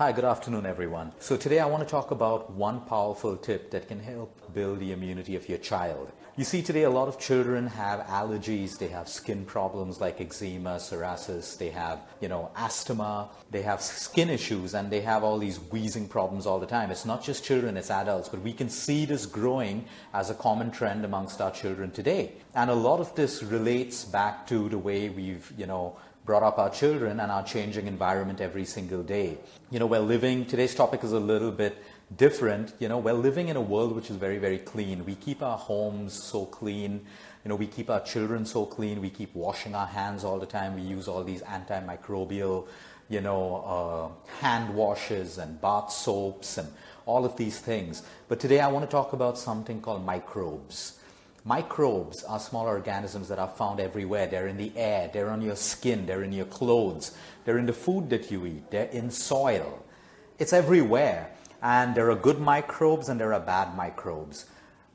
Hi, good afternoon, everyone. So, today I want to talk about one powerful tip that can help build the immunity of your child. You see, today a lot of children have allergies, they have skin problems like eczema, psoriasis, they have, you know, asthma, they have skin issues, and they have all these wheezing problems all the time. It's not just children, it's adults, but we can see this growing as a common trend amongst our children today. And a lot of this relates back to the way we've, you know, brought up our children and our changing environment every single day. You know, we're living, today's topic is a little bit different. You know, we're living in a world which is very, very clean. We keep our homes so clean. You know, we keep our children so clean. We keep washing our hands all the time. We use all these antimicrobial, you know, uh, hand washes and bath soaps and all of these things. But today I want to talk about something called microbes. Microbes are small organisms that are found everywhere. They're in the air, they're on your skin, they're in your clothes, they're in the food that you eat, they're in soil. It's everywhere. And there are good microbes and there are bad microbes.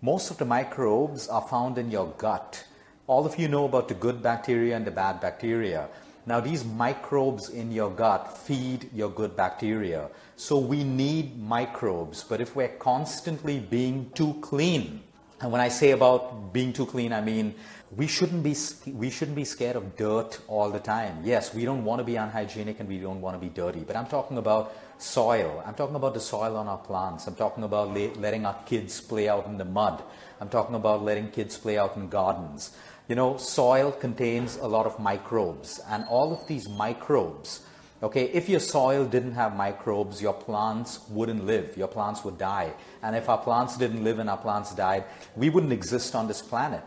Most of the microbes are found in your gut. All of you know about the good bacteria and the bad bacteria. Now, these microbes in your gut feed your good bacteria. So, we need microbes. But if we're constantly being too clean, and when I say about being too clean, I mean we shouldn't be we shouldn't be scared of dirt all the time. Yes, we don't want to be unhygienic and we don't want to be dirty. But I'm talking about soil. I'm talking about the soil on our plants. I'm talking about letting our kids play out in the mud. I'm talking about letting kids play out in gardens. You know, soil contains a lot of microbes, and all of these microbes Okay, if your soil didn't have microbes, your plants wouldn't live. Your plants would die. And if our plants didn't live and our plants died, we wouldn't exist on this planet.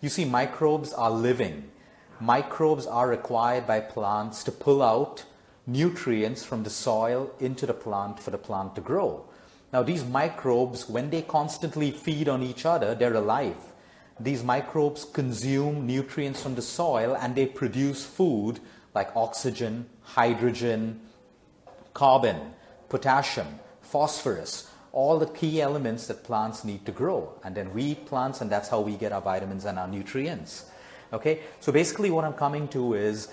You see, microbes are living. Microbes are required by plants to pull out nutrients from the soil into the plant for the plant to grow. Now, these microbes, when they constantly feed on each other, they're alive. These microbes consume nutrients from the soil and they produce food like oxygen, hydrogen, carbon, potassium, phosphorus, all the key elements that plants need to grow. And then we eat plants, and that's how we get our vitamins and our nutrients. Okay, so basically, what I'm coming to is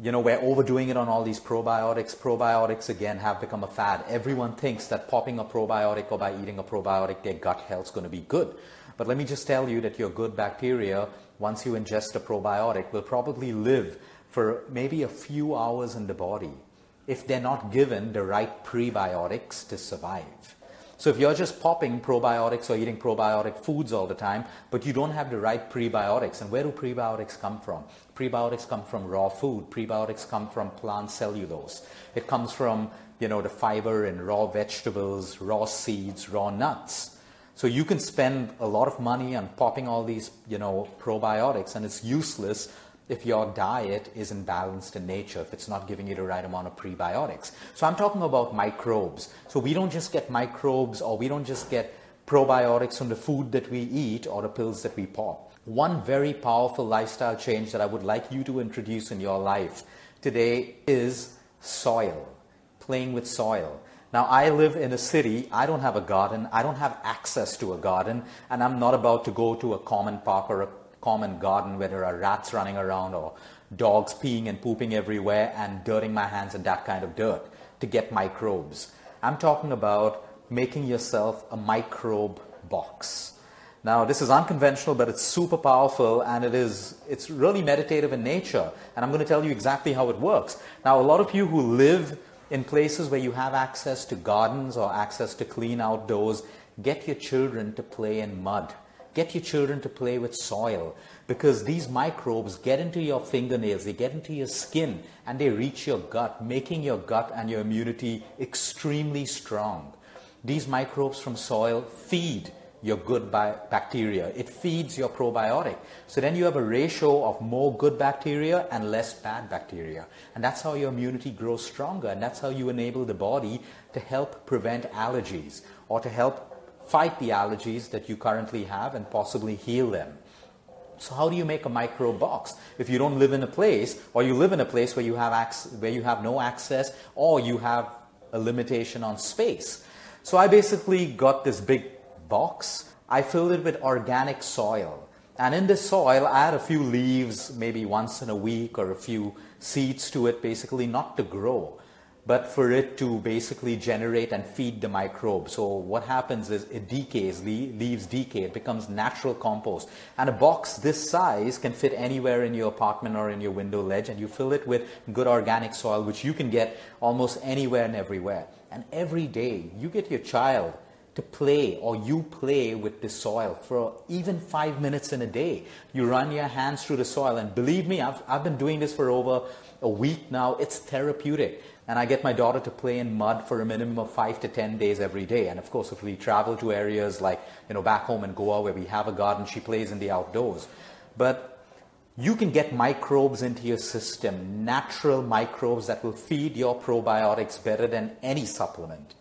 you know, we're overdoing it on all these probiotics. Probiotics, again, have become a fad. Everyone thinks that popping a probiotic or by eating a probiotic, their gut health is going to be good. But let me just tell you that your good bacteria, once you ingest a probiotic, will probably live for maybe a few hours in the body if they're not given the right prebiotics to survive. So if you're just popping probiotics or eating probiotic foods all the time, but you don't have the right prebiotics, and where do prebiotics come from? Prebiotics come from raw food. Prebiotics come from plant cellulose. It comes from, you know, the fiber in raw vegetables, raw seeds, raw nuts. So you can spend a lot of money on popping all these, you know, probiotics and it's useless if your diet isn't balanced in nature, if it's not giving you the right amount of prebiotics. So I'm talking about microbes. So we don't just get microbes or we don't just get probiotics from the food that we eat or the pills that we pop. One very powerful lifestyle change that I would like you to introduce in your life today is soil, playing with soil. Now, I live in a city, I don't have a garden, I don't have access to a garden, and I'm not about to go to a common park or a common garden where there are rats running around or dogs peeing and pooping everywhere and dirting my hands in that kind of dirt to get microbes. I'm talking about making yourself a microbe box. Now, this is unconventional, but it's super powerful and it is, it's really meditative in nature. And I'm going to tell you exactly how it works. Now, a lot of you who live in places where you have access to gardens or access to clean outdoors, get your children to play in mud. Get your children to play with soil because these microbes get into your fingernails, they get into your skin, and they reach your gut, making your gut and your immunity extremely strong. These microbes from soil feed your good bacteria. It feeds your probiotic. So then you have a ratio of more good bacteria and less bad bacteria. And that's how your immunity grows stronger. And that's how you enable the body to help prevent allergies or to help fight the allergies that you currently have and possibly heal them. So how do you make a microbe box if you don't live in a place or you live in a place where you have ac- where you have no access or you have a limitation on space? So I basically got this big box. I filled it with organic soil. And in this soil, I add a few leaves, maybe once in a week, or a few seeds to it, basically not to grow, but for it to basically generate and feed the microbes. So what happens is it decays, leaves decay, it becomes natural compost. And a box this size can fit anywhere in your apartment or in your window ledge, and you fill it with good organic soil, which you can get almost anywhere and everywhere. And every day you get your child to play or you play with the soil for even five minutes in a day. You run your hands through the soil, and believe me, I've, I've been doing this for over a week now. It's therapeutic. And I get my daughter to play in mud for a minimum of five to ten days every day. And of course, if we travel to areas like, you know, back home in Goa where we have a garden, she plays in the outdoors. But you can get microbes into your system, natural microbes that will feed your probiotics better than any supplement.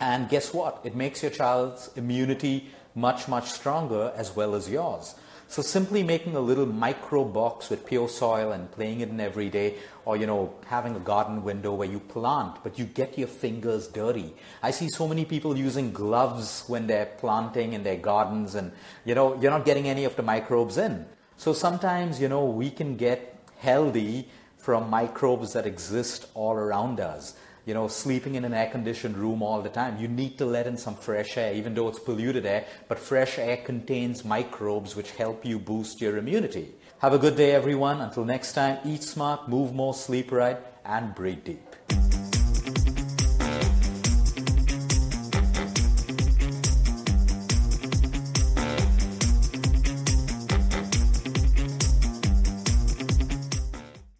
And guess what? It makes your child's immunity much, much stronger as well as yours. So simply making a little microbe box with pure soil and playing it in every day, or you know, having a garden window where you plant, but you get your fingers dirty. I see so many people using gloves when they're planting in their gardens, and you know, you're not getting any of the microbes in. So sometimes, you know, we can get healthy from microbes that exist all around us you know, sleeping in an air conditioned room all the time. You need to let in some fresh air, even though it's polluted air, but fresh air contains microbes which help you boost your immunity. Have a good day, everyone. Until next time, eat smart, move more, sleep right, and breathe deep.